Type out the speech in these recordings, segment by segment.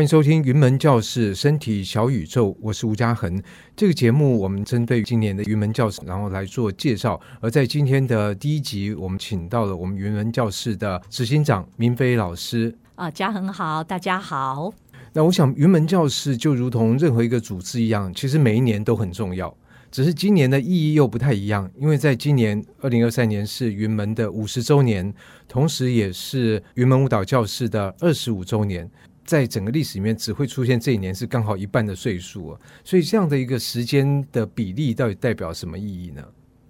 欢迎收听云门教室身体小宇宙，我是吴嘉恒。这个节目我们针对今年的云门教室，然后来做介绍。而在今天的第一集，我们请到了我们云门教室的执行长明飞老师。啊，嘉恒好，大家好。那我想云门教室就如同任何一个组织一样，其实每一年都很重要，只是今年的意义又不太一样，因为在今年二零二三年是云门的五十周年，同时也是云门舞蹈教室的二十五周年。在整个历史里面，只会出现这一年是刚好一半的岁数，所以这样的一个时间的比例，到底代表什么意义呢？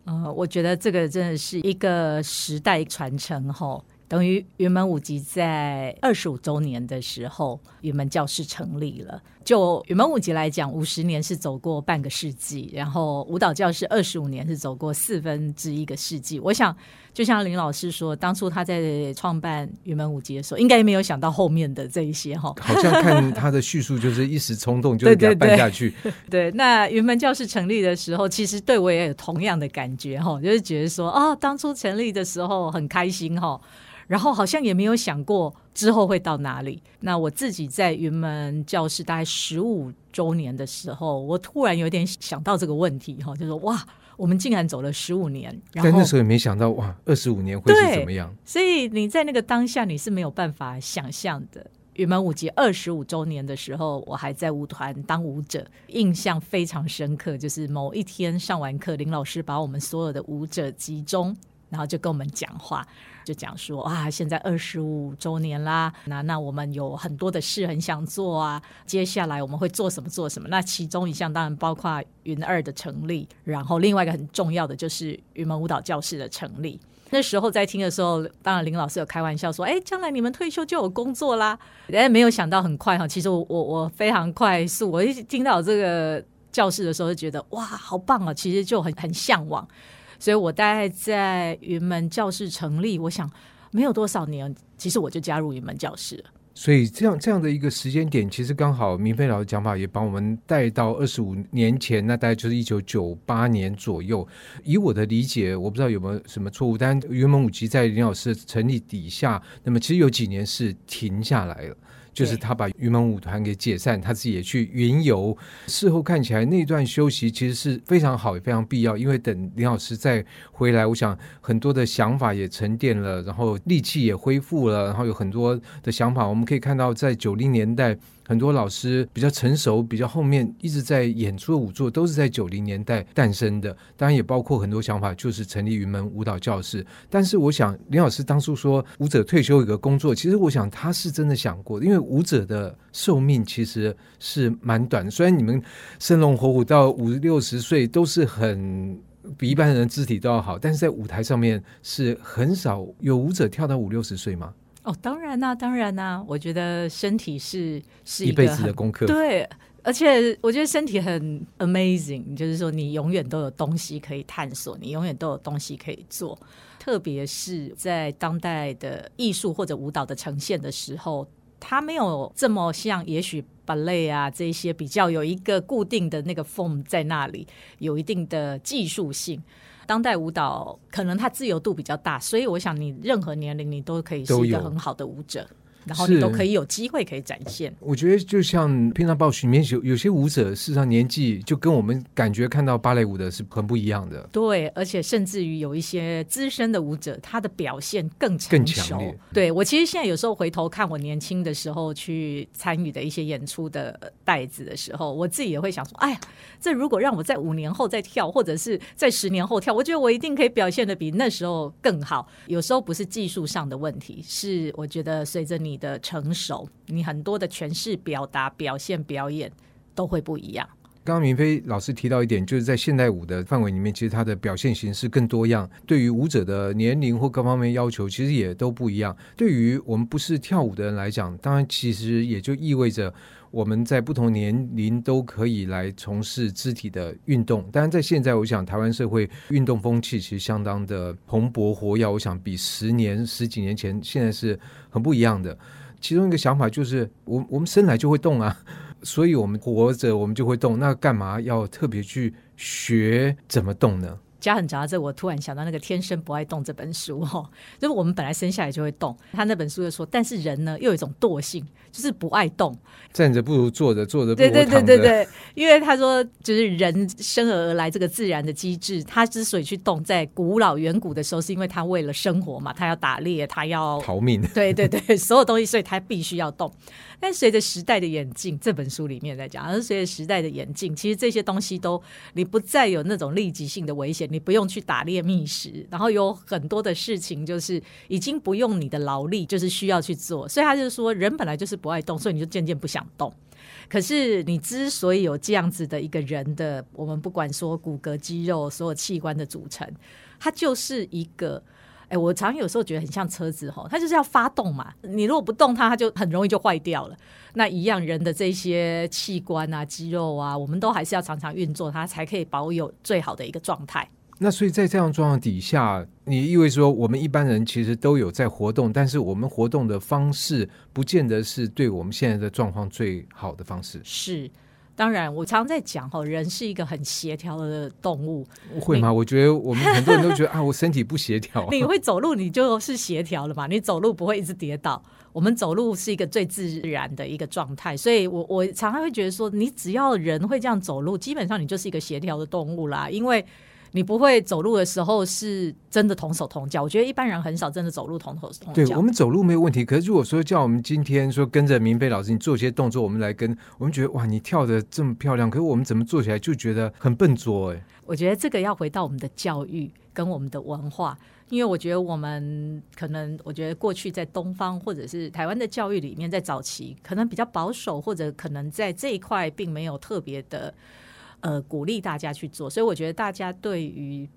呃，我觉得这个真的是一个时代传承吼。等于云门舞集在二十五周年的时候，云门教室成立了。就云门舞集来讲，五十年是走过半个世纪，然后舞蹈教室二十五年是走过四分之一个世纪。我想，就像林老师说，当初他在创办云门舞集的时候，应该也没有想到后面的这一些哈。好像看他的叙述，就是一时冲动，就 给他办下去。对，那云门教室成立的时候，其实对我也有同样的感觉哈，就是觉得说，哦，当初成立的时候很开心哈。然后好像也没有想过之后会到哪里。那我自己在云门教室大概十五周年的时候，我突然有点想到这个问题哈，就说哇，我们竟然走了十五年。然后但那时候也没想到哇，二十五年会是怎么样？所以你在那个当下你是没有办法想象的。云门舞集二十五周年的时候，我还在舞团当舞者，印象非常深刻。就是某一天上完课，林老师把我们所有的舞者集中。然后就跟我们讲话，就讲说啊，现在二十五周年啦，那那我们有很多的事很想做啊，接下来我们会做什么做什么？那其中一项当然包括云二的成立，然后另外一个很重要的就是云门舞蹈教室的成立。那时候在听的时候，当然林老师有开玩笑说，哎，将来你们退休就有工作啦。哎，没有想到很快哈，其实我我我非常快速，我一听到这个教室的时候就觉得哇，好棒啊，其实就很很向往。所以我大概在云门教室成立，我想没有多少年，其实我就加入云门教室了。所以这样这样的一个时间点，其实刚好明飞老师讲法也把我们带到二十五年前，那大概就是一九九八年左右。以我的理解，我不知道有没有什么错误，但云门舞集在林老师成立底下，那么其实有几年是停下来了。就是他把云门舞团给解散，他自己也去云游。事后看起来那段休息其实是非常好，也非常必要。因为等林老师再回来，我想很多的想法也沉淀了，然后力气也恢复了，然后有很多的想法。我们可以看到，在九零年代。很多老师比较成熟，比较后面一直在演出的舞作，都是在九零年代诞生的。当然也包括很多想法，就是成立云门舞蹈教室。但是我想，林老师当初说舞者退休有一个工作，其实我想他是真的想过，因为舞者的寿命其实是蛮短。虽然你们生龙活虎到五六十岁都是很比一般人肢体都要好，但是在舞台上面是很少有舞者跳到五六十岁吗？哦，当然啦、啊，当然啦、啊，我觉得身体是是一辈子的功课。对，而且我觉得身体很 amazing，就是说你永远都有东西可以探索，你永远都有东西可以做。特别是在当代的艺术或者舞蹈的呈现的时候，它没有这么像，也许芭蕾啊这些比较有一个固定的那个 form 在那里，有一定的技术性。当代舞蹈可能它自由度比较大，所以我想你任何年龄你都可以是一个很好的舞者。然后你都可以有机会可以展现。我觉得就像《平常报许》里面有有些舞者，事实上年纪就跟我们感觉看到芭蕾舞的是很不一样的。对，而且甚至于有一些资深的舞者，他的表现更。更强烈。对，我其实现在有时候回头看我年轻的时候去参与的一些演出的带子的时候，我自己也会想说：哎呀，这如果让我在五年后再跳，或者是在十年后跳，我觉得我一定可以表现的比那时候更好。有时候不是技术上的问题，是我觉得随着你。你的成熟，你很多的诠释、表达、表现、表演都会不一样。刚刚明飞老师提到一点，就是在现代舞的范围里面，其实它的表现形式更多样，对于舞者的年龄或各方面要求，其实也都不一样。对于我们不是跳舞的人来讲，当然其实也就意味着我们在不同年龄都可以来从事肢体的运动。当然，在现在，我想台湾社会运动风气其实相当的蓬勃活跃，我想比十年、十几年前现在是很不一样的。其中一个想法就是，我我们生来就会动啊。所以我们活着，我们就会动。那干嘛要特别去学怎么动呢？嘉恒讲到这，我突然想到那个《天生不爱动》这本书哈，就是我们本来生下来就会动。他那本书就说，但是人呢又有一种惰性，就是不爱动，站着不如坐着，坐着不如躺着。对对对对对，因为他说，就是人生而而来这个自然的机制，他之所以去动，在古老远古的时候，是因为他为了生活嘛，他要打猎，他要逃命。对对对，所有东西，所以他必须要动。但随着时代的演进，这本书里面在讲，而随着时代的演进，其实这些东西都你不再有那种立即性的危险，你不用去打猎觅食，然后有很多的事情就是已经不用你的劳力，就是需要去做。所以他就说，人本来就是不爱动，所以你就渐渐不想动。可是你之所以有这样子的一个人的，我们不管说骨骼、肌肉，所有器官的组成，它就是一个。哎，我常常有时候觉得很像车子吼，它就是要发动嘛。你如果不动它，它就很容易就坏掉了。那一样，人的这些器官啊、肌肉啊，我们都还是要常常运作它，才可以保有最好的一个状态。那所以在这样状况底下，你意味说我们一般人其实都有在活动，但是我们活动的方式不见得是对我们现在的状况最好的方式。是。当然，我常在讲哈，人是一个很协调的动物。会吗？我觉得我们很多人都觉得 啊，我身体不协调。你会走路，你就是协调了嘛？你走路不会一直跌倒。我们走路是一个最自然的一个状态，所以我我常常会觉得说，你只要人会这样走路，基本上你就是一个协调的动物啦，因为。你不会走路的时候是真的同手同脚，我觉得一般人很少真的走路同手同脚。对，我们走路没有问题，可是如果说叫我们今天说跟着明飞老师，你做一些动作，我们来跟，我们觉得哇，你跳的这么漂亮，可是我们怎么做起来就觉得很笨拙哎。我觉得这个要回到我们的教育跟我们的文化，因为我觉得我们可能，我觉得过去在东方或者是台湾的教育里面，在早期可能比较保守，或者可能在这一块并没有特别的。呃，鼓励大家去做，所以我觉得大家对于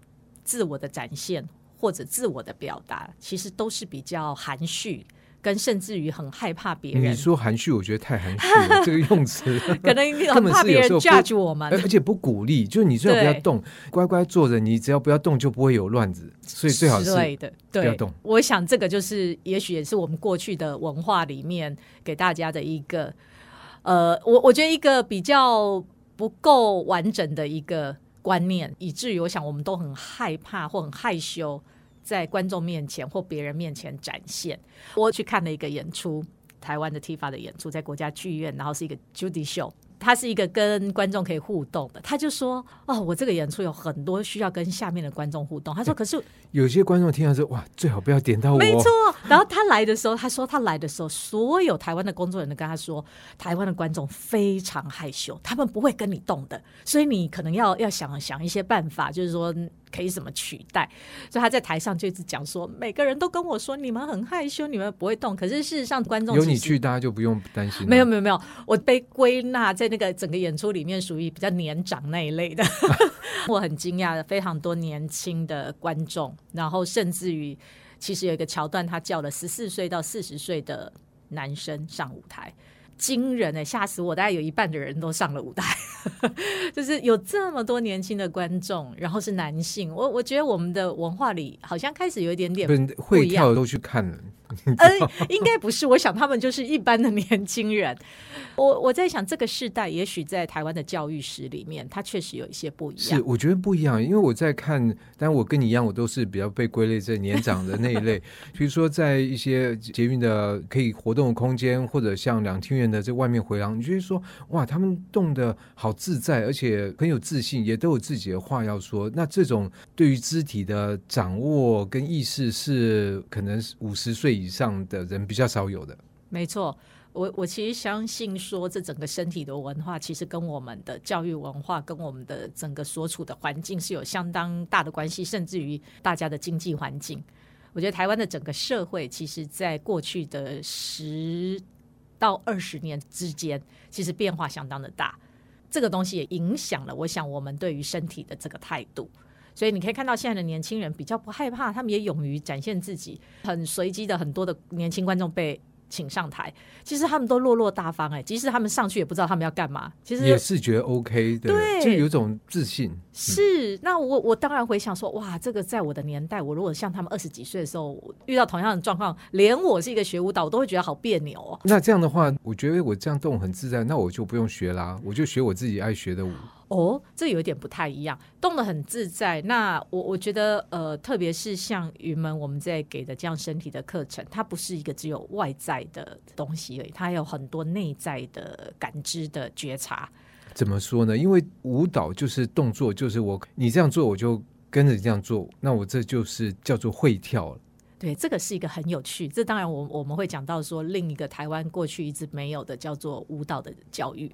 自我的展现或者自我的表达，其实都是比较含蓄，跟甚至于很害怕别人。你说含蓄，我觉得太含蓄了，这个用词 可能 很怕别人 judge 我们，而且不鼓励，就是你最好不要动，乖乖坐着，你只要不要动，就不会有乱子。所以最好是的，不要动。我想这个就是，也许也是我们过去的文化里面给大家的一个，呃，我我觉得一个比较。不够完整的一个观念，以至于我想我们都很害怕或很害羞，在观众面前或别人面前展现。我去看了一个演出，台湾的 TIFA 的演出，在国家剧院，然后是一个 Judy Show。他是一个跟观众可以互动的，他就说：“哦，我这个演出有很多需要跟下面的观众互动。”他说：“可是有些观众听到说，哇，最好不要点到我。”没错。然后他来的时候，他说他来的时候，所有台湾的工作人员都跟他说，台湾的观众非常害羞，他们不会跟你动的，所以你可能要要想想一些办法，就是说。可以怎么取代？所以他在台上就一直讲说，每个人都跟我说你们很害羞，你们不会动。可是事实上，观众有你去，大家就不用担心。没有没有没有，我被归纳在那个整个演出里面属于比较年长那一类的。我很惊讶的，非常多年轻的观众，然后甚至于其实有一个桥段，他叫了十四岁到四十岁的男生上舞台。惊人哎、欸，吓死我！大概有一半的人都上了舞台，就是有这么多年轻的观众，然后是男性。我我觉得我们的文化里好像开始有一点点不一样，会跳都去看了。呃，应该不是，我想他们就是一般的年轻人。我我在想，这个世代也许在台湾的教育史里面，它确实有一些不一样。是，我觉得不一样，因为我在看，但我跟你一样，我都是比较被归类在年长的那一类。比如说，在一些捷运的可以活动的空间，或者像两厅院的这外面回廊，你觉得说，哇，他们动的好自在，而且很有自信，也都有自己的话要说。那这种对于肢体的掌握跟意识，是可能五十岁以以上的人比较少有的。没错。我我其实相信说，这整个身体的文化，其实跟我们的教育文化，跟我们的整个所处的环境是有相当大的关系，甚至于大家的经济环境。我觉得台湾的整个社会，其实在过去的十到二十年之间，其实变化相当的大。这个东西也影响了，我想我们对于身体的这个态度。所以你可以看到现在的年轻人比较不害怕，他们也勇于展现自己，很随机的很多的年轻观众被。请上台，其实他们都落落大方哎、欸，即使他们上去也不知道他们要干嘛，其实也是觉得 OK 的，对，就有种自信。是，那我我当然回想说，哇，这个在我的年代，我如果像他们二十几岁的时候遇到同样的状况，连我是一个学舞蹈，我都会觉得好别扭哦。那这样的话，我觉得我这样动很自在，那我就不用学啦，我就学我自己爱学的舞。哦，这有点不太一样，动得很自在。那我我觉得，呃，特别是像云门我们在给的这样身体的课程，它不是一个只有外在的东西而已，它有很多内在的感知的觉察。怎么说呢？因为舞蹈就是动作，就是我你这样做，我就跟着这样做，那我这就是叫做会跳了。对，这个是一个很有趣。这当然我，我我们会讲到说，另一个台湾过去一直没有的叫做舞蹈的教育。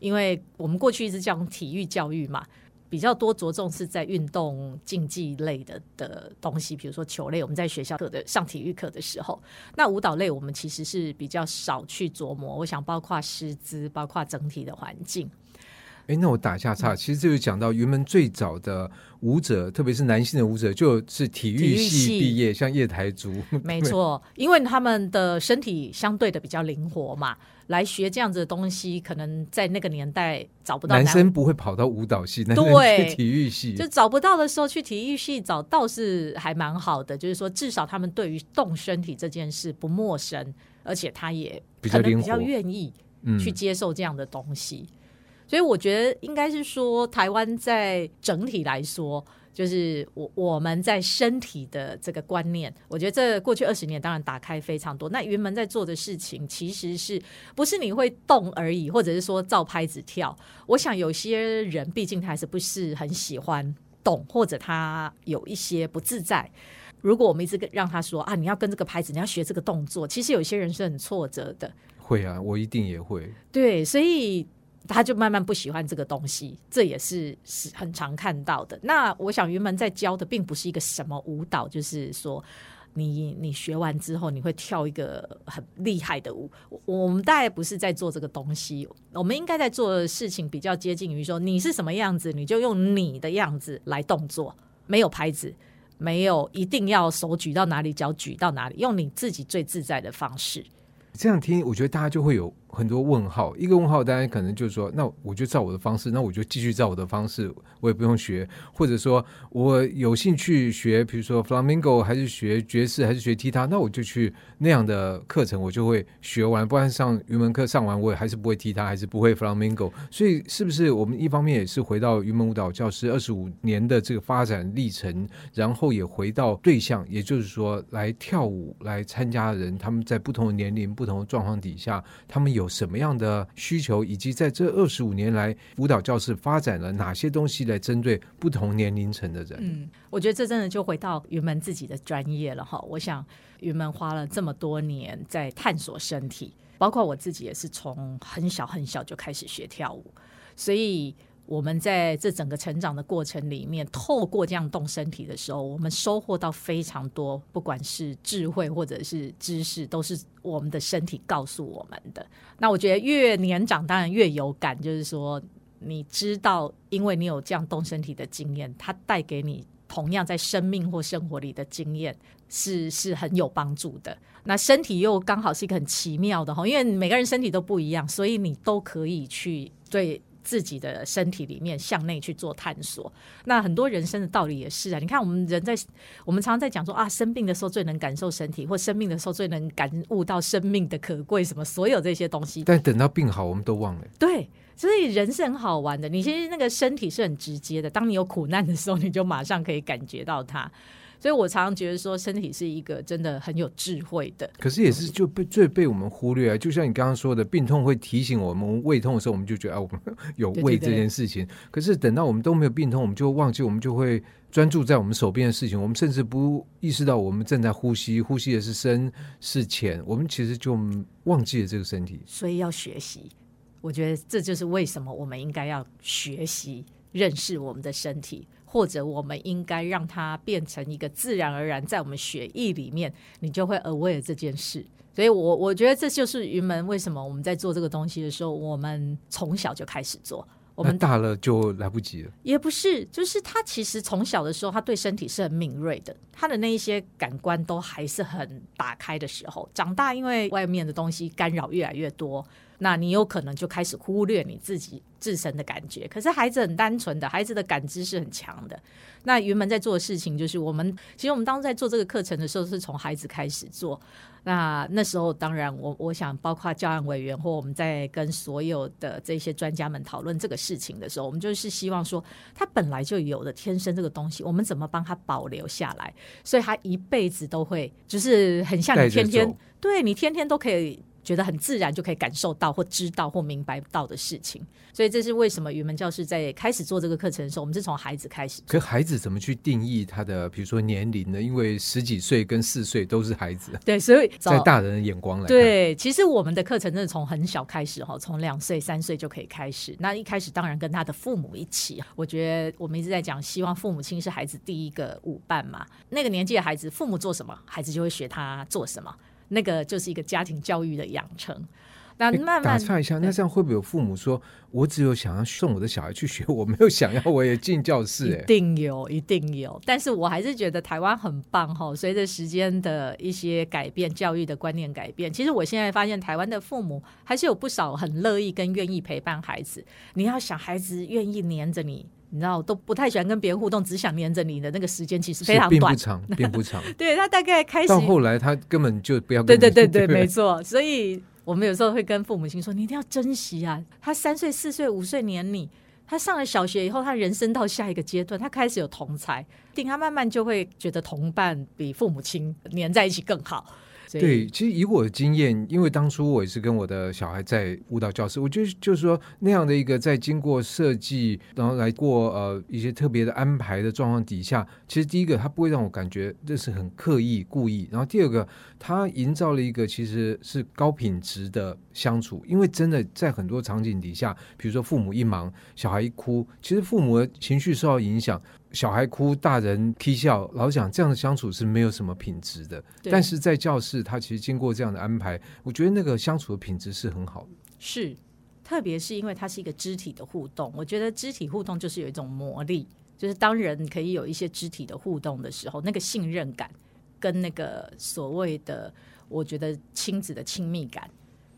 因为我们过去一直讲体育教育嘛，比较多着重是在运动竞技类的的东西，比如说球类，我们在学校课的上体育课的时候，那舞蹈类我们其实是比较少去琢磨。我想包括师资，包括整体的环境。哎，那我打一下岔，其实这就讲到云门最早的舞者，特别是男性的舞者，就是体育系毕业，像叶台竹。没错，因为他们的身体相对的比较灵活嘛，来学这样子的东西，可能在那个年代找不到男。男生不会跑到舞蹈系，对，体育系就找不到的时候，去体育系找倒是还蛮好的，就是说至少他们对于动身体这件事不陌生，而且他也可能比较愿意去接受这样的东西。所以我觉得应该是说，台湾在整体来说，就是我我们在身体的这个观念，我觉得这过去二十年当然打开非常多。那云门在做的事情，其实是不是你会动而已，或者是说照拍子跳？我想有些人毕竟他还是不是很喜欢动，或者他有一些不自在。如果我们一直跟让他说啊，你要跟这个拍子，你要学这个动作，其实有些人是很挫折的。会啊，我一定也会。对，所以。他就慢慢不喜欢这个东西，这也是是很常看到的。那我想云门在教的并不是一个什么舞蹈，就是说你你学完之后你会跳一个很厉害的舞。我们大概不是在做这个东西，我们应该在做的事情比较接近于说你是什么样子，你就用你的样子来动作，没有拍子，没有一定要手举到哪里，脚举到哪里，用你自己最自在的方式。这样听，我觉得大家就会有。很多问号，一个问号，大家可能就是说，那我就照我的方式，那我就继续照我的方式，我也不用学，或者说我有兴趣学，比如说 Flamingo 还是学爵士还是学踢踏，那我就去那样的课程，我就会学完。不然上云门课上完，我也还是不会踢踏，还是不会 Flamingo。所以是不是我们一方面也是回到云门舞蹈教师二十五年的这个发展历程，然后也回到对象，也就是说来跳舞来参加的人，他们在不同的年龄、不同的状况底下，他们有。有什么样的需求，以及在这二十五年来，舞蹈教室发展了哪些东西来针对不同年龄层的人？嗯，我觉得这真的就回到云门自己的专业了哈。我想云门花了这么多年在探索身体，包括我自己也是从很小很小就开始学跳舞，所以。我们在这整个成长的过程里面，透过这样动身体的时候，我们收获到非常多，不管是智慧或者是知识，都是我们的身体告诉我们的。那我觉得越年长，当然越有感，就是说，你知道，因为你有这样动身体的经验，它带给你同样在生命或生活里的经验，是是很有帮助的。那身体又刚好是一个很奇妙的哈，因为每个人身体都不一样，所以你都可以去对。自己的身体里面向内去做探索，那很多人生的道理也是啊。你看，我们人在我们常常在讲说啊，生病的时候最能感受身体，或生病的时候最能感悟到生命的可贵，什么所有这些东西。但等到病好，我们都忘了。对，所以人是很好玩的。你其实那个身体是很直接的，当你有苦难的时候，你就马上可以感觉到它。所以我常常觉得说，身体是一个真的很有智慧的。可是也是就被最被我们忽略啊！就像你刚刚说的，病痛会提醒我们，胃痛的时候我们就觉得啊，我们 有胃这件事情。对对对。可是等到我们都没有病痛，我们就忘记，我们就会专注在我们手边的事情。我们甚至不意识到我们正在呼吸，呼吸的是深是浅，我们其实就忘记了这个身体。所以要学习，我觉得这就是为什么我们应该要学习认识我们的身体。或者我们应该让它变成一个自然而然在我们血液里面，你就会 aware 这件事。所以我，我我觉得这就是云门为什么我们在做这个东西的时候，我们从小就开始做。我们大了就来不及了。也不是，就是他其实从小的时候，他对身体是很敏锐的，他的那一些感官都还是很打开的时候。长大，因为外面的东西干扰越来越多。那你有可能就开始忽略你自己自身的感觉。可是孩子很单纯的，孩子的感知是很强的。那云门在做的事情，就是我们其实我们当时在做这个课程的时候，是从孩子开始做。那那时候当然我，我我想包括教案委员或我们在跟所有的这些专家们讨论这个事情的时候，我们就是希望说，他本来就有的天生这个东西，我们怎么帮他保留下来？所以他一辈子都会，就是很像你天天，对你天天都可以。觉得很自然就可以感受到或知道或明白到的事情，所以这是为什么语文教师在开始做这个课程的时候，我们是从孩子开始。可孩子怎么去定义他的，比如说年龄呢？因为十几岁跟四岁都是孩子。对，所以在大人的眼光来看，对，其实我们的课程真的从很小开始哈，从两岁、三岁就可以开始。那一开始当然跟他的父母一起。我觉得我们一直在讲，希望父母亲是孩子第一个舞伴嘛。那个年纪的孩子，父母做什么，孩子就会学他做什么。那个就是一个家庭教育的养成，那慢慢打岔一下，那这样会不会有父母说，我只有想要送我的小孩去学，我没有想要我也进教室？一定有，一定有。但是我还是觉得台湾很棒哈。随着时间的一些改变，教育的观念改变，其实我现在发现台湾的父母还是有不少很乐意跟愿意陪伴孩子。你要想孩子愿意黏着你。你知道，都不太喜欢跟别人互动，只想黏着你的那个时间，其实非常短，并不长，并不长。对，他大概开始到后来，他根本就不要跟。对对对对，没错。所以我们有时候会跟父母亲说：“你一定要珍惜啊！他三岁、四岁、五岁黏你，他上了小学以后，他人生到下一个阶段，他开始有同才，定他慢慢就会觉得同伴比父母亲黏在一起更好。”对，其实以我的经验，因为当初我也是跟我的小孩在舞蹈教室，我觉得就是说那样的一个在经过设计，然后来过呃一些特别的安排的状况底下，其实第一个他不会让我感觉这是很刻意故意，然后第二个他营造了一个其实是高品质的相处，因为真的在很多场景底下，比如说父母一忙，小孩一哭，其实父母的情绪受到影响。小孩哭，大人啼笑，老讲这样的相处是没有什么品质的。但是在教室，他其实经过这样的安排，我觉得那个相处的品质是很好的。是，特别是因为它是一个肢体的互动，我觉得肢体互动就是有一种魔力，就是当人可以有一些肢体的互动的时候，那个信任感跟那个所谓的，我觉得亲子的亲密感，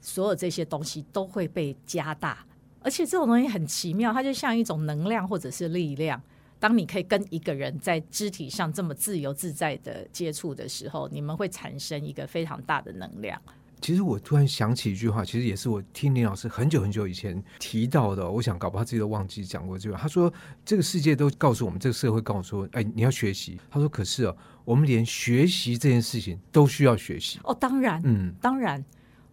所有这些东西都会被加大。而且这种东西很奇妙，它就像一种能量或者是力量。当你可以跟一个人在肢体上这么自由自在的接触的时候，你们会产生一个非常大的能量。其实我突然想起一句话，其实也是我听林老师很久很久以前提到的。我想搞不好自己都忘记讲过这句话。他说：“这个世界都告诉我们，这个社会告诉我说，哎，你要学习。”他说：“可是哦，我们连学习这件事情都需要学习。”哦，当然，嗯，当然。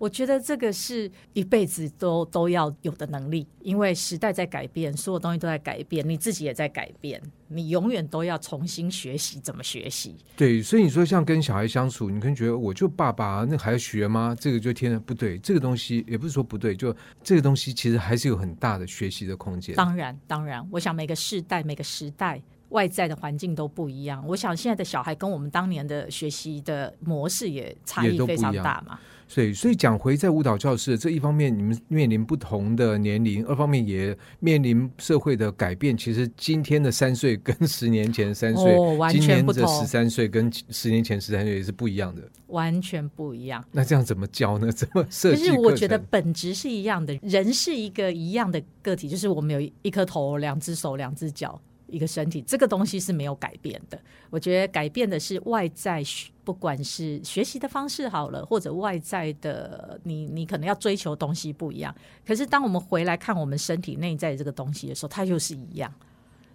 我觉得这个是一辈子都都要有的能力，因为时代在改变，所有东西都在改变，你自己也在改变，你永远都要重新学习怎么学习。对，所以你说像跟小孩相处，你可能觉得我就爸爸，那还要学吗？这个就天然不对，这个东西也不是说不对，就这个东西其实还是有很大的学习的空间。当然，当然，我想每个世代、每个时代外在的环境都不一样。我想现在的小孩跟我们当年的学习的模式也差异非常大嘛。对，所以讲回在舞蹈教室这一方面，你们面临不同的年龄；二方面也面临社会的改变。其实今天的三岁跟十年前三岁。今年的十三岁跟十年前十三岁也是不一样的，完全不一样。那这样怎么教呢？怎么设计？其实我觉得本质是一样的，人是一个一样的个体，就是我们有一颗头、两只手、两只脚。一个身体，这个东西是没有改变的。我觉得改变的是外在，不管是学习的方式好了，或者外在的，你你可能要追求东西不一样。可是当我们回来看我们身体内在这个东西的时候，它又是一样。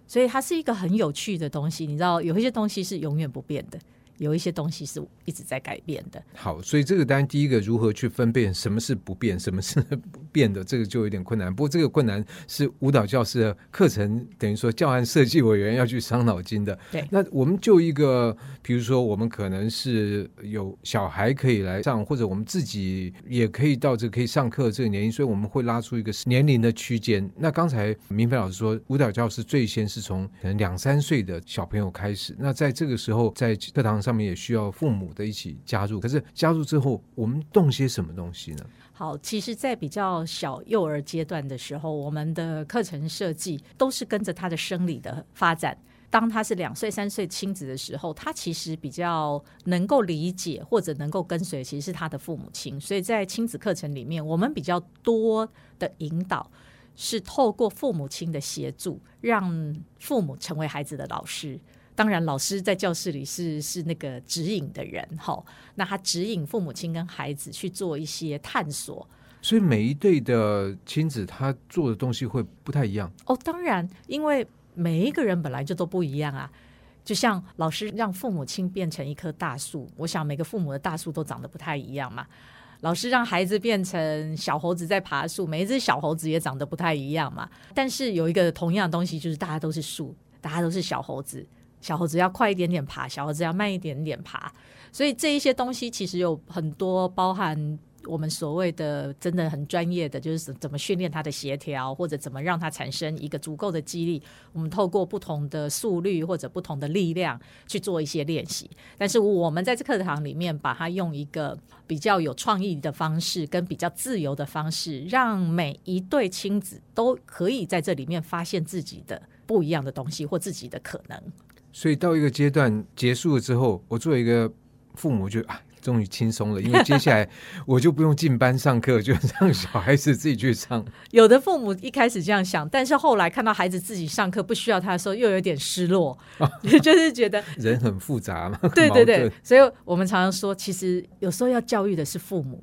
所以它是一个很有趣的东西。你知道，有一些东西是永远不变的。有一些东西是一直在改变的。好，所以这个当然第一个如何去分辨什么是不变，什么是不变的，这个就有点困难。不过这个困难是舞蹈教室的课程等于说教案设计委员要去伤脑筋的。对，那我们就一个，比如说我们可能是有小孩可以来上，或者我们自己也可以到这可以上课这个年龄，所以我们会拉出一个年龄的区间。那刚才明飞老师说，舞蹈教师最先是从可能两三岁的小朋友开始。那在这个时候，在课堂上。上面也需要父母的一起加入，可是加入之后，我们动些什么东西呢？好，其实，在比较小幼儿阶段的时候，我们的课程设计都是跟着他的生理的发展。当他是两岁、三岁亲子的时候，他其实比较能够理解或者能够跟随，其实是他的父母亲。所以在亲子课程里面，我们比较多的引导是透过父母亲的协助，让父母成为孩子的老师。当然，老师在教室里是是那个指引的人，哈。那他指引父母亲跟孩子去做一些探索。所以每一对的亲子，他做的东西会不太一样。哦，当然，因为每一个人本来就都不一样啊。就像老师让父母亲变成一棵大树，我想每个父母的大树都长得不太一样嘛。老师让孩子变成小猴子在爬树，每一只小猴子也长得不太一样嘛。但是有一个同样的东西，就是大家都是树，大家都是小猴子。小猴子要快一点点爬，小猴子要慢一点点爬，所以这一些东西其实有很多包含我们所谓的真的很专业的，就是怎么训练他的协调，或者怎么让他产生一个足够的激励。我们透过不同的速率或者不同的力量去做一些练习。但是我们在这课堂里面，把它用一个比较有创意的方式，跟比较自由的方式，让每一对亲子都可以在这里面发现自己的不一样的东西或自己的可能。所以到一个阶段结束了之后，我作为一个父母就啊。终于轻松了，因为接下来 我就不用进班上课，就让小孩子自己去上。有的父母一开始这样想，但是后来看到孩子自己上课不需要他的时候，又有点失落，就是觉得人很复杂嘛。对对对，所以我们常常说，其实有时候要教育的是父母。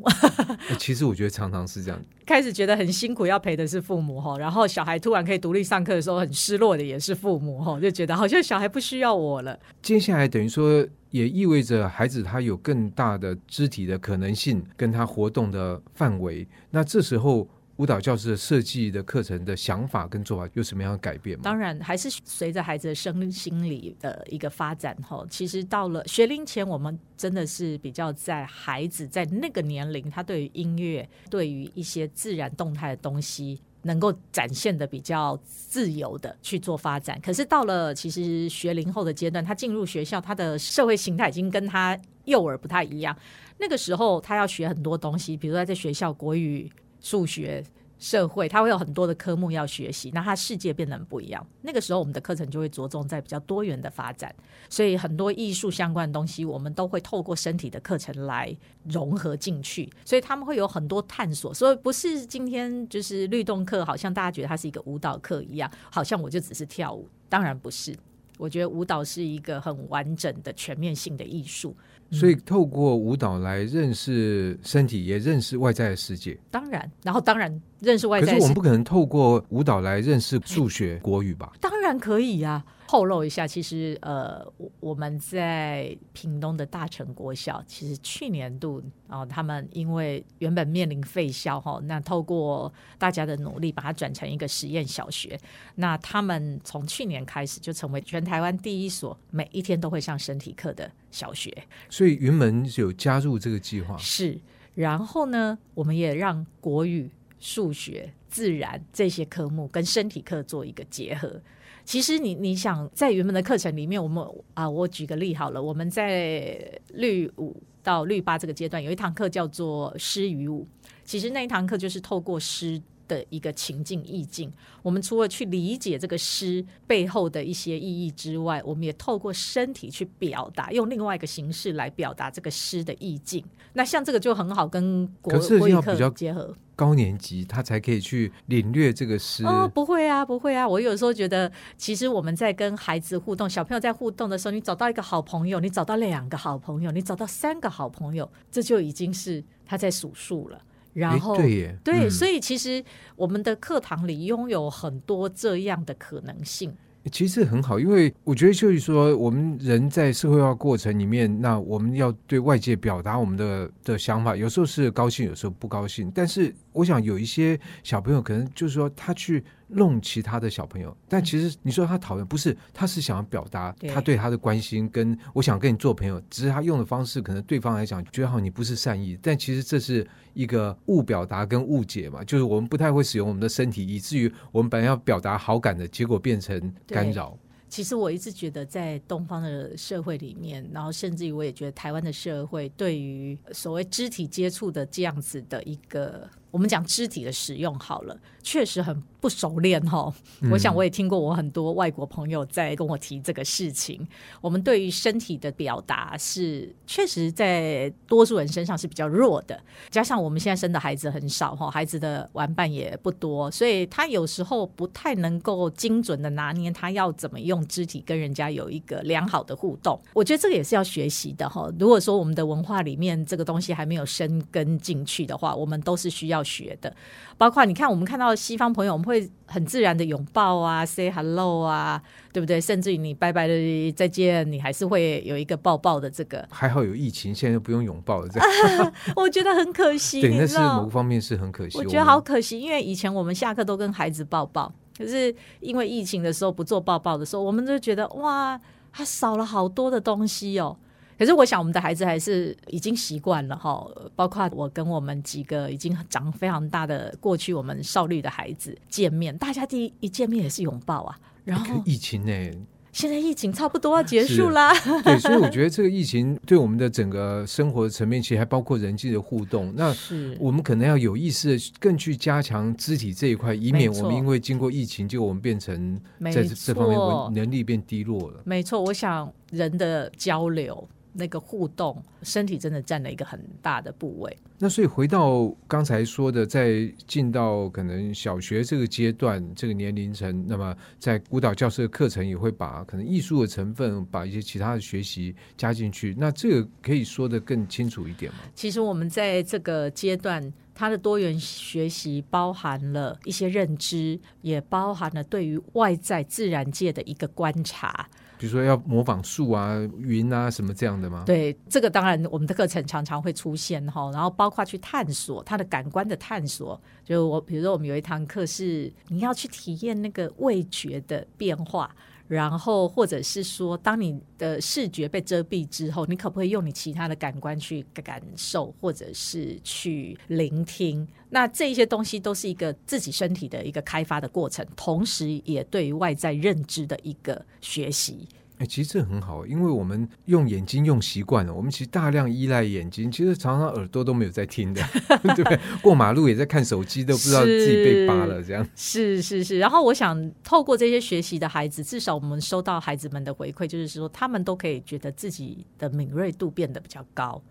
其实我觉得常常是这样，开始觉得很辛苦，要陪的是父母哈，然后小孩突然可以独立上课的时候，很失落的也是父母哈，就觉得好像小孩不需要我了。接下来等于说。也意味着孩子他有更大的肢体的可能性，跟他活动的范围。那这时候舞蹈教室的设计的课程的想法跟做法有什么样的改变吗？当然，还是随着孩子的生心理的一个发展。哈，其实到了学龄前，我们真的是比较在孩子在那个年龄，他对于音乐，对于一些自然动态的东西。能够展现的比较自由的去做发展，可是到了其实学龄后的阶段，他进入学校，他的社会形态已经跟他幼儿不太一样。那个时候他要学很多东西，比如说在学校国语、数学。社会，他会有很多的科目要学习，那他世界变得很不一样。那个时候，我们的课程就会着重在比较多元的发展，所以很多艺术相关的东西，我们都会透过身体的课程来融合进去。所以他们会有很多探索，所以不是今天就是律动课，好像大家觉得它是一个舞蹈课一样，好像我就只是跳舞，当然不是。我觉得舞蹈是一个很完整的、全面性的艺术。所以透过舞蹈来认识身体，也认识外在的世界。当然，然后当然认识外在。可是我们不可能透过舞蹈来认识数学、国语吧？当然可以呀、啊。透露一下，其实呃，我们在屏东的大成国小，其实去年度啊、呃，他们因为原本面临废校哈，那透过大家的努力，把它转成一个实验小学。那他们从去年开始就成为全台湾第一所每一天都会上身体课的小学。所以云门有加入这个计划，是。然后呢，我们也让国语、数学、自然这些科目跟身体课做一个结合。其实你你想在原本的课程里面，我们啊，我举个例好了，我们在律五到律八这个阶段有一堂课叫做诗与舞，其实那一堂课就是透过诗的一个情境意境，我们除了去理解这个诗背后的一些意义之外，我们也透过身体去表达，用另外一个形式来表达这个诗的意境。那像这个就很好跟国国语课结合。高年级他才可以去领略这个诗哦，不会啊，不会啊。我有时候觉得，其实我们在跟孩子互动，小朋友在互动的时候，你找到一个好朋友，你找到两个好朋友，你找到三个好朋友，这就已经是他在数数了。然后，对耶，对，所以其实我们的课堂里拥有很多这样的可能性。其实很好，因为我觉得就是说，我们人在社会化过程里面，那我们要对外界表达我们的的想法，有时候是高兴，有时候不高兴，但是。我想有一些小朋友可能就是说他去弄其他的小朋友，但其实你说他讨厌，不是，他是想要表达他对他的关心，跟我想跟你做朋友，只是他用的方式可能对方来讲觉得好你不是善意，但其实这是一个误表达跟误解嘛，就是我们不太会使用我们的身体，以至于我们本来要表达好感的结果变成干扰。其实我一直觉得，在东方的社会里面，然后甚至于我也觉得台湾的社会对于所谓肢体接触的这样子的一个。我们讲肢体的使用好了，确实很不熟练哈。嗯、我想我也听过我很多外国朋友在跟我提这个事情。我们对于身体的表达是确实在多数人身上是比较弱的，加上我们现在生的孩子很少哈，孩子的玩伴也不多，所以他有时候不太能够精准的拿捏他要怎么用肢体跟人家有一个良好的互动。我觉得这个也是要学习的哈。如果说我们的文化里面这个东西还没有生根进去的话，我们都是需要学的，包括你看，我们看到西方朋友，我们会很自然的拥抱啊，say hello 啊，对不对？甚至于你拜拜的再见，你还是会有一个抱抱的这个。还好有疫情，现在就不用拥抱了，这样、啊。我觉得很可惜，对，那是某方面是很可惜。我觉得好可惜，因为以前我们下课都跟孩子抱抱，可是因为疫情的时候不做抱抱的时候，我们就觉得哇，他少了好多的东西哦。可是我想，我们的孩子还是已经习惯了哈。包括我跟我们几个已经长非常大的过去，我们少绿的孩子见面，大家第一一见面也是拥抱啊。然后疫情呢？现在疫情差不多要结束啦。对，所以我觉得这个疫情对我们的整个生活的层面，其实还包括人际的互动。那我们可能要有意识的更去加强肢体这一块，以免我们因为经过疫情，就我们变成在这方面能力变低落了。没错，我想人的交流。那个互动，身体真的占了一个很大的部位。那所以回到刚才说的，在进到可能小学这个阶段，这个年龄层，那么在舞蹈教室的课程也会把可能艺术的成分，把一些其他的学习加进去。那这个可以说的更清楚一点吗？其实我们在这个阶段，它的多元学习包含了一些认知，也包含了对于外在自然界的一个观察。比如说要模仿树啊、云啊什么这样的吗？对，这个当然我们的课程常常会出现哈，然后包括去探索它的感官的探索。就我比如说我们有一堂课是你要去体验那个味觉的变化。然后，或者是说，当你的视觉被遮蔽之后，你可不可以用你其他的感官去感受，或者是去聆听？那这些东西都是一个自己身体的一个开发的过程，同时也对于外在认知的一个学习。哎，其实这很好，因为我们用眼睛用习惯了，我们其实大量依赖眼睛，其实常常耳朵都没有在听的，对不对？过马路也在看手机，都不知道自己被扒了，这样。是是是。然后我想透过这些学习的孩子，至少我们收到孩子们的回馈，就是说他们都可以觉得自己的敏锐度变得比较高。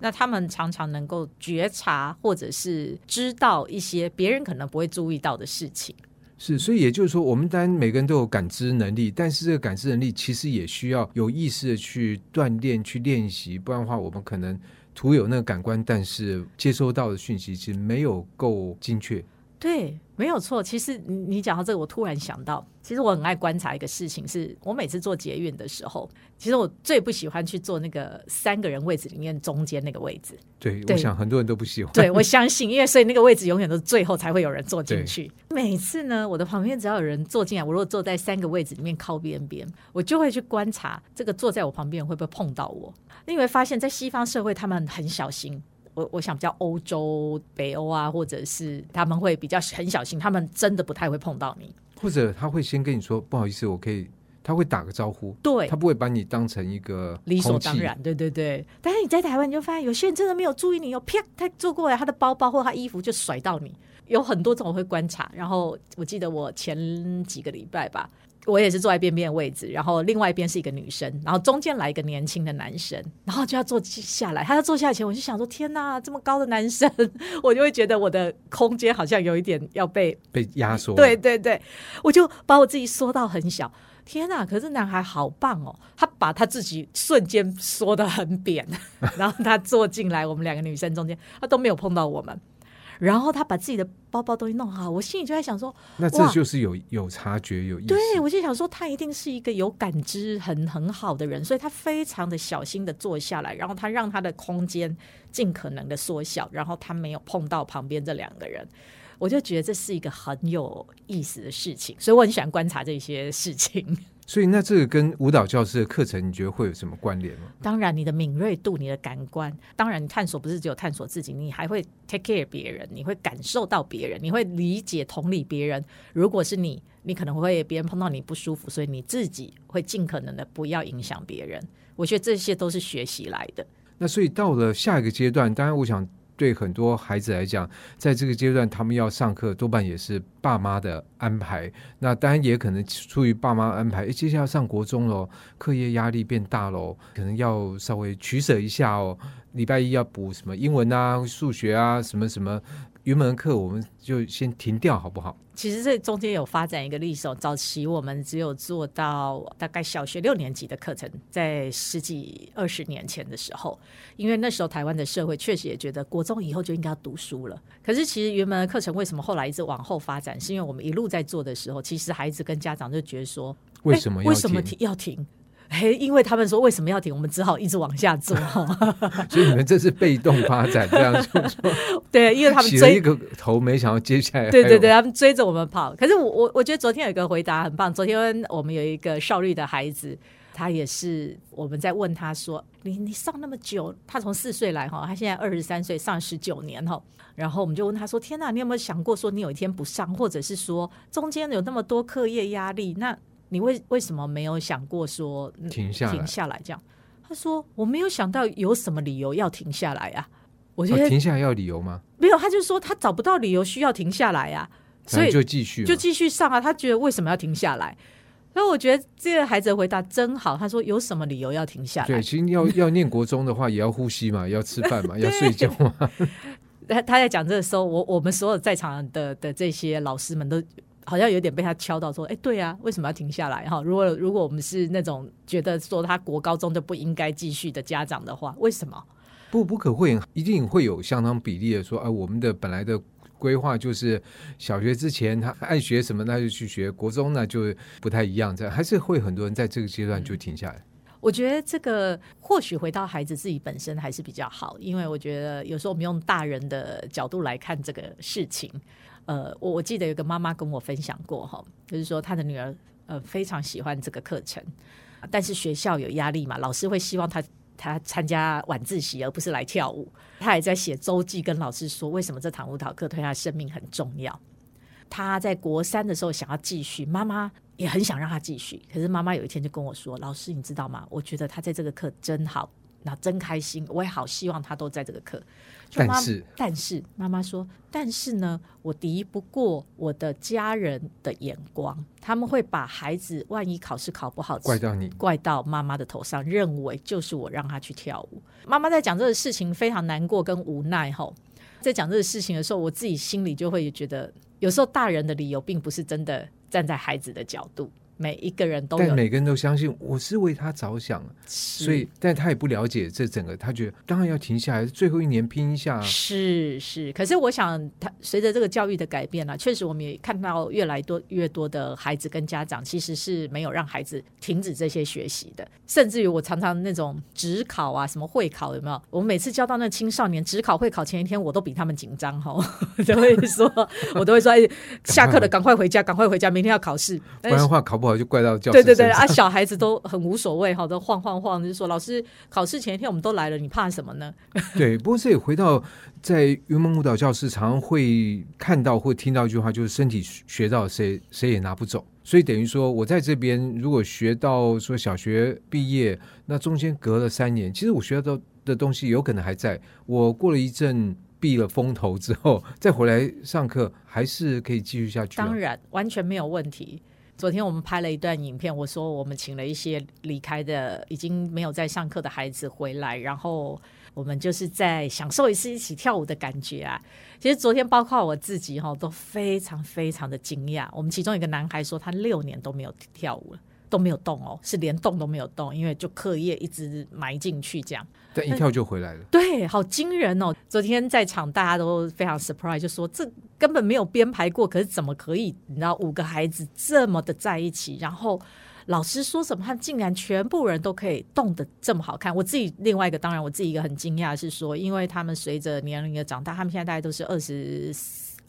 那他们常常能够觉察，或者是知道一些别人可能不会注意到的事情。是，所以也就是说，我们当然每个人都有感知能力，但是这个感知能力其实也需要有意识的去锻炼、去练习，不然的话，我们可能徒有那个感官，但是接收到的讯息其实没有够精确。对，没有错。其实你你讲到这个，我突然想到，其实我很爱观察一个事情是，是我每次坐捷运的时候，其实我最不喜欢去坐那个三个人位置里面中间那个位置。对，对我想很多人都不喜欢。对，我相信，因为所以那个位置永远都是最后才会有人坐进去。每次呢，我的旁边只要有人坐进来，我如果坐在三个位置里面靠边边，我就会去观察这个坐在我旁边会不会碰到我。你会发现在西方社会，他们很小心。我我想比较欧洲、北欧啊，或者是他们会比较很小心，他们真的不太会碰到你，或者他会先跟你说不好意思，我可以，他会打个招呼，对，他不会把你当成一个理所当然，对对对。但是你在台湾，你就发现有些人真的没有注意你，又啪，他坐过来，他的包包或他衣服就甩到你，有很多种我会观察。然后我记得我前几个礼拜吧。我也是坐在边边的位置，然后另外一边是一个女生，然后中间来一个年轻的男生，然后就要坐下来。他要坐下来前，我就想说：天哪，这么高的男生，我就会觉得我的空间好像有一点要被被压缩。对对对，我就把我自己缩到很小。天哪，可是男孩好棒哦，他把他自己瞬间缩得很扁，然后他坐进来，我们两个女生中间，他都没有碰到我们。然后他把自己的包包东西弄好，我心里就在想说，那这就是有有察觉有意思。对，我就想说，他一定是一个有感知很很好的人，所以他非常的小心的坐下来，然后他让他的空间尽可能的缩小，然后他没有碰到旁边这两个人，我就觉得这是一个很有意思的事情，所以我很喜欢观察这些事情。所以，那这个跟舞蹈教师的课程，你觉得会有什么关联吗？当然，你的敏锐度、你的感官，当然，探索不是只有探索自己，你还会 take care 别人，你会感受到别人，你会理解、同理别人。如果是你，你可能会别人碰到你不舒服，所以你自己会尽可能的不要影响别人。我觉得这些都是学习来的。那所以到了下一个阶段，当然，我想对很多孩子来讲，在这个阶段，他们要上课，多半也是爸妈的安排。那当然也可能出于爸妈安排，诶，接下来要上国中喽，课业压力变大喽，可能要稍微取舍一下哦。礼拜一要补什么英文啊、数学啊，什么什么。原本课我们就先停掉，好不好？其实这中间有发展一个历史。早期我们只有做到大概小学六年级的课程，在十几二十年前的时候，因为那时候台湾的社会确实也觉得国中以后就应该要读书了。可是其实原本的课程为什么后来一直往后发展？是因为我们一路在做的时候，其实孩子跟家长就觉得说，为什么要停？为什么要停？嘿，因为他们说为什么要停，我们只好一直往下做。所以你们这是被动发展，这样 说。对，因为他们起了一个头，没想到接下来。对对对，他们追着我们跑。可是我我我觉得昨天有一个回答很棒。昨天我们有一个少律的孩子，他也是我们在问他说：“你你上那么久，他从四岁来哈，他现在二十三岁，上十九年哈。”然后我们就问他说：“天哪，你有没有想过说你有一天不上，或者是说中间有那么多课业压力？那？”你为为什么没有想过说停下停下来这样？他说我没有想到有什么理由要停下来啊。我觉得、哦、停下来要理由吗？没有，他就说他找不到理由需要停下来啊，所以就继续就继续上啊。他觉得为什么要停下来？所以我觉得这个孩子的回答真好。他说有什么理由要停下来？对，其实要要念国中的话，也要呼吸嘛，要吃饭嘛，要睡觉嘛。他他在讲这个时候，我我们所有在场的的这些老师们都。好像有点被他敲到，说：“哎，对啊，为什么要停下来？哈，如果如果我们是那种觉得说他国高中就不应该继续的家长的话，为什么？不不可讳言，一定会有相当比例的说，啊，我们的本来的规划就是小学之前他爱学什么，那就去学；国中呢就不太一样，这样还是会很多人在这个阶段就停下来。我觉得这个或许回到孩子自己本身还是比较好，因为我觉得有时候我们用大人的角度来看这个事情。”呃，我我记得有个妈妈跟我分享过哈，就是说她的女儿呃非常喜欢这个课程，但是学校有压力嘛，老师会希望她她参加晚自习而不是来跳舞。她也在写周记跟老师说，为什么这堂舞蹈课对她生命很重要。她在国三的时候想要继续，妈妈也很想让她继续，可是妈妈有一天就跟我说：“老师，你知道吗？我觉得她在这个课真好。”那真开心，我也好希望他都在这个课。但是，但是妈妈说，但是呢，我敌不过我的家人的眼光，他们会把孩子万一考试考不好，怪到你，怪到妈妈的头上，认为就是我让他去跳舞。妈妈在讲这个事情非常难过跟无奈吼，在讲这个事情的时候，我自己心里就会觉得，有时候大人的理由并不是真的站在孩子的角度。每一个人都有，但每个人都相信我是为他着想，所以，但他也不了解这整个，他觉得当然要停下来，最后一年拼一下。是是，可是我想，他随着这个教育的改变呢、啊，确实我们也看到越来多越多的孩子跟家长其实是没有让孩子停止这些学习的，甚至于我常常那种职考啊，什么会考有没有？我每次教到那青少年职考会考前一天，我都比他们紧张哈，都会说，我都会说，哎，下课了，赶快回家，赶快回家，明天要考试，不然的话考。不好就怪到教对对对啊，小孩子都很无所谓，好的晃晃晃，就说老师考试前一天我们都来了，你怕什么呢？对，不过这也回到在云门舞蹈教室常常会看到或听到一句话，就是身体学到谁谁也拿不走。所以等于说我在这边如果学到说小学毕业，那中间隔了三年，其实我学到的东西有可能还在。我过了一阵避了风头之后，再回来上课，还是可以继续下去啊。当然，完全没有问题。昨天我们拍了一段影片，我说我们请了一些离开的、已经没有在上课的孩子回来，然后我们就是在享受一次一起跳舞的感觉啊。其实昨天包括我自己哈都非常非常的惊讶。我们其中一个男孩说他六年都没有跳舞了。都没有动哦，是连动都没有动，因为就课业一直埋进去这样。但一跳就回来了。对，好惊人哦！昨天在场大家都非常 surprise，就说这根本没有编排过，可是怎么可以？你知道五个孩子这么的在一起，然后老师说什么，他竟然全部人都可以动得这么好看。我自己另外一个，当然我自己一个很惊讶是说，因为他们随着年龄的长大，他们现在大概都是二十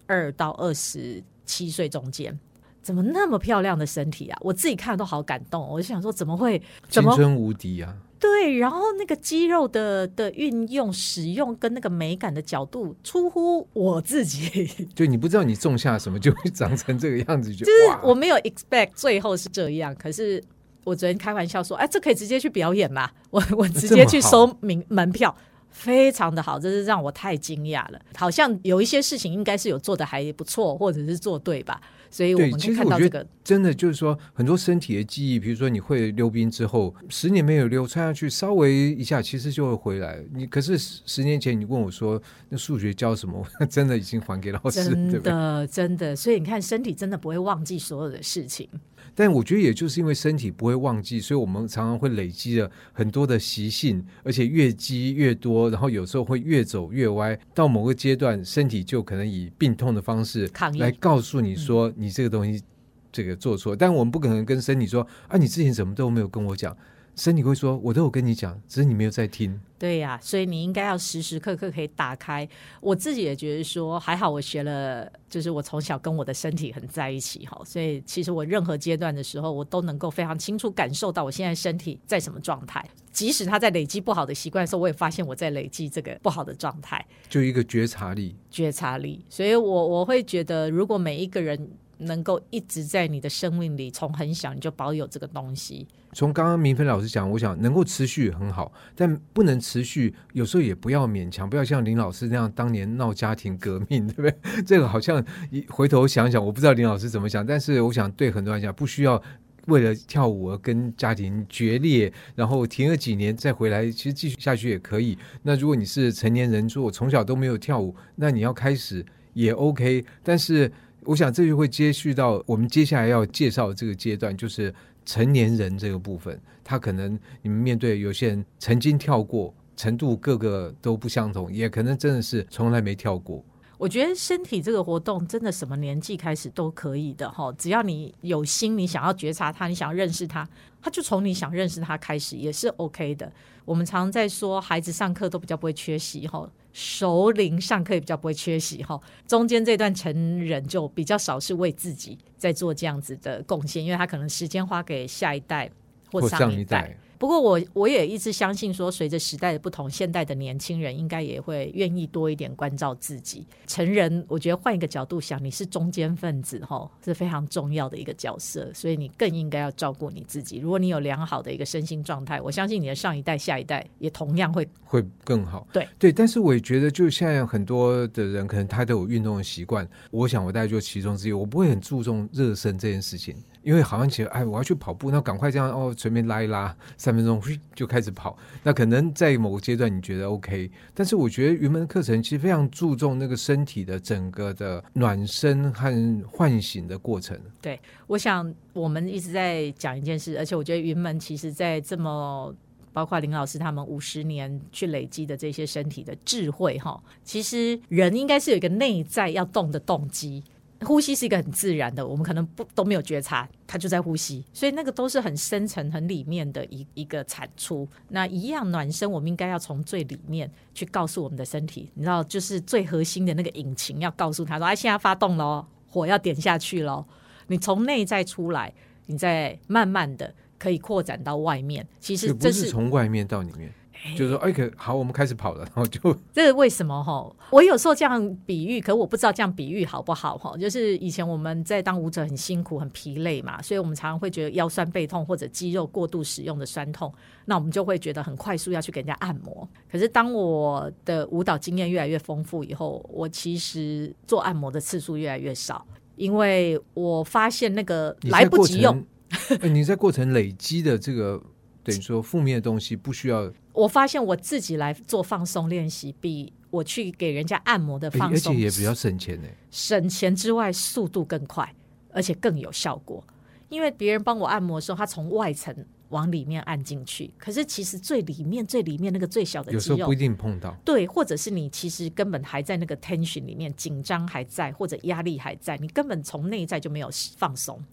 二到二十七岁中间。怎么那么漂亮的身体啊！我自己看都好感动，我就想说怎么会怎么青春无敌啊？对，然后那个肌肉的的运用、使用跟那个美感的角度出乎我自己。就你不知道你种下什么就会长成这个样子，就就是我没有 expect 最后是这样。可是我昨天开玩笑说，哎，这可以直接去表演嘛？我我直接去收名门票。非常的好，这是让我太惊讶了。好像有一些事情应该是有做的还不错，或者是做对吧？所以我们可以看到这个，真的就是说，很多身体的记忆，比如说你会溜冰之后，十年没有溜，穿上去稍微一下，其实就会回来。你可是十年前你问我说，那数学教什么，真的已经还给老师，真的对对真的。所以你看，身体真的不会忘记所有的事情。但我觉得，也就是因为身体不会忘记，所以我们常常会累积了很多的习性，而且越积越多，然后有时候会越走越歪。到某个阶段，身体就可能以病痛的方式来告诉你说，你这个东西这个做错。但我们不可能跟身体说啊，你之前怎么都没有跟我讲。身体会说：“我都有跟你讲，只是你没有在听。”对呀、啊，所以你应该要时时刻刻可以打开。我自己也觉得说，还好我学了，就是我从小跟我的身体很在一起哈，所以其实我任何阶段的时候，我都能够非常清楚感受到我现在身体在什么状态。即使他在累积不好的习惯的时候，我也发现我在累积这个不好的状态。就一个觉察力，觉察力。所以我我会觉得，如果每一个人。能够一直在你的生命里，从很小你就保有这个东西。从刚刚明霏老师讲，我想能够持续很好，但不能持续，有时候也不要勉强，不要像林老师那样当年闹家庭革命，对不对？这个好像一回头想想，我不知道林老师怎么想，但是我想对很多人讲，不需要为了跳舞而跟家庭决裂，然后停了几年再回来，其实继续下去也可以。那如果你是成年人，说我从小都没有跳舞，那你要开始也 OK，但是。我想这就会接续到我们接下来要介绍的这个阶段，就是成年人这个部分。他可能你们面对有些人曾经跳过，程度各个都不相同，也可能真的是从来没跳过。我觉得身体这个活动真的什么年纪开始都可以的哈，只要你有心，你想要觉察它，你想要认识它，他就从你想认识他开始也是 OK 的。我们常常在说，孩子上课都比较不会缺席哈。熟龄上课也比较不会缺席哈，中间这段成人就比较少是为自己在做这样子的贡献，因为他可能时间花给下一代或上一代。不过我我也一直相信说，随着时代的不同，现代的年轻人应该也会愿意多一点关照自己。成人，我觉得换一个角度想，你是中间分子哈，是非常重要的一个角色，所以你更应该要照顾你自己。如果你有良好的一个身心状态，我相信你的上一代、下一代也同样会会更好。对对，但是我也觉得，就现在很多的人可能他都有运动的习惯，我想我大概就其中之一，我不会很注重热身这件事情。因为好像觉得，哎，我要去跑步，那赶快这样哦，随便拉一拉，三分钟 就开始跑。那可能在某个阶段你觉得 OK，但是我觉得云门课程其实非常注重那个身体的整个的暖身和唤醒的过程。对，我想我们一直在讲一件事，而且我觉得云门其实在这么包括林老师他们五十年去累积的这些身体的智慧哈，其实人应该是有一个内在要动的动机。呼吸是一个很自然的，我们可能不都没有觉察，它就在呼吸，所以那个都是很深层、很里面的一一个产出。那一样暖身，我们应该要从最里面去告诉我们的身体，你知道，就是最核心的那个引擎，要告诉他说：“哎，现在发动了，火要点下去了。”你从内在出来，你再慢慢的可以扩展到外面。其实这是从外面到里面。就是说，哎，可好，我们开始跑了，然后就这是为什么哈？我有时候这样比喻，可我不知道这样比喻好不好哈。就是以前我们在当舞者很辛苦、很疲累嘛，所以我们常常会觉得腰酸背痛或者肌肉过度使用的酸痛，那我们就会觉得很快速要去给人家按摩。可是当我的舞蹈经验越来越丰富以后，我其实做按摩的次数越来越少，因为我发现那个来不及用。你在过程累积的这个。等于说负面的东西不需要。我发现我自己来做放松练习，比我去给人家按摩的放松，而且也比较省钱呢。省钱之外，速度更快，而且更有效果。因为别人帮我按摩的时候，他从外层往里面按进去，可是其实最里面、最里面那个最小的肌肉，有时候不一定碰到。对，或者是你其实根本还在那个 tension 里面，紧张还在，或者压力还在，你根本从内在就没有放松，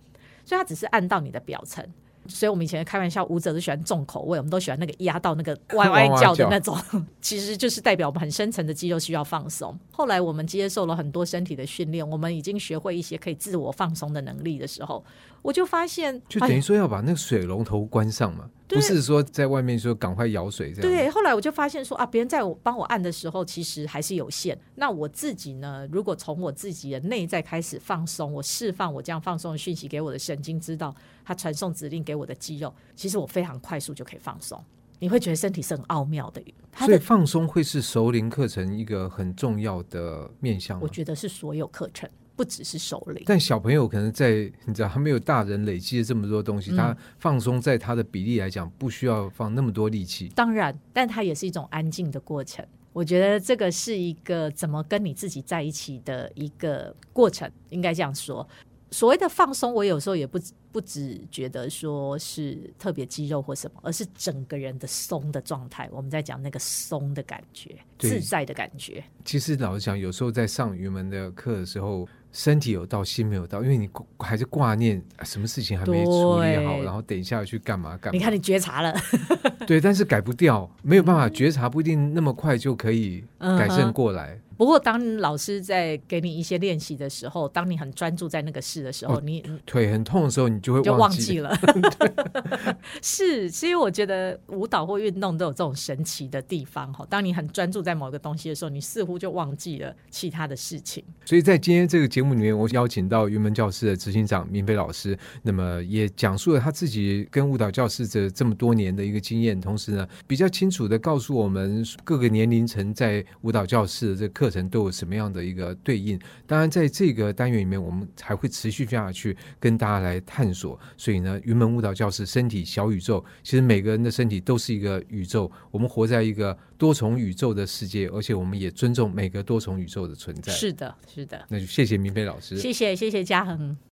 所以他只是按到你的表层。所以，我们以前开玩笑，舞者都喜欢重口味，我们都喜欢那个压到那个 歪歪叫的那种，其实就是代表我们很深层的肌肉需要放松。后来，我们接受了很多身体的训练，我们已经学会一些可以自我放松的能力的时候，我就发现，就等于说要把那个水龙头关上嘛。不是说在外面说赶快舀水这样。对，后来我就发现说啊，别人在我帮我按的时候，其实还是有限。那我自己呢？如果从我自己的内在开始放松，我释放我这样放松的讯息给我的神经，知道它传送指令给我的肌肉，其实我非常快速就可以放松。你会觉得身体是很奥妙的。所以放松会是熟龄课程一个很重要的面向。我觉得是所有课程，不只是熟龄。但小朋友可能在你知道，他没有大人累积了这么多东西，嗯、他放松在他的比例来讲，不需要放那么多力气。当然，但它也是一种安静的过程。我觉得这个是一个怎么跟你自己在一起的一个过程，应该这样说。所谓的放松，我有时候也不不只觉得说是特别肌肉或什么，而是整个人的松的状态。我们在讲那个松的感觉，自在的感觉。其实老实讲，有时候在上云门的课的时候。身体有到，心没有到，因为你还是挂念什么事情还没处理好，然后等一下去干嘛干嘛。你看你觉察了，对，但是改不掉，没有办法觉察，不一定那么快就可以改正过来。嗯不过，当老师在给你一些练习的时候，当你很专注在那个事的时候，哦、你腿很痛的时候，你就会就忘记了。是，其实我觉得舞蹈或运动都有这种神奇的地方哈。当你很专注在某一个东西的时候，你似乎就忘记了其他的事情。所以在今天这个节目里面，我邀请到云门教室的执行长明飞老师，那么也讲述了他自己跟舞蹈教室这这么多年的一个经验，同时呢，比较清楚的告诉我们各个年龄层在舞蹈教室的这个课程都有什么样的一个对应？当然，在这个单元里面，我们还会持续下去跟大家来探索。所以呢，云门舞蹈教室身体小宇宙，其实每个人的身体都是一个宇宙。我们活在一个多重宇宙的世界，而且我们也尊重每个多重宇宙的存在。是的，是的。那就谢谢明飞老师，谢谢谢谢嘉恒。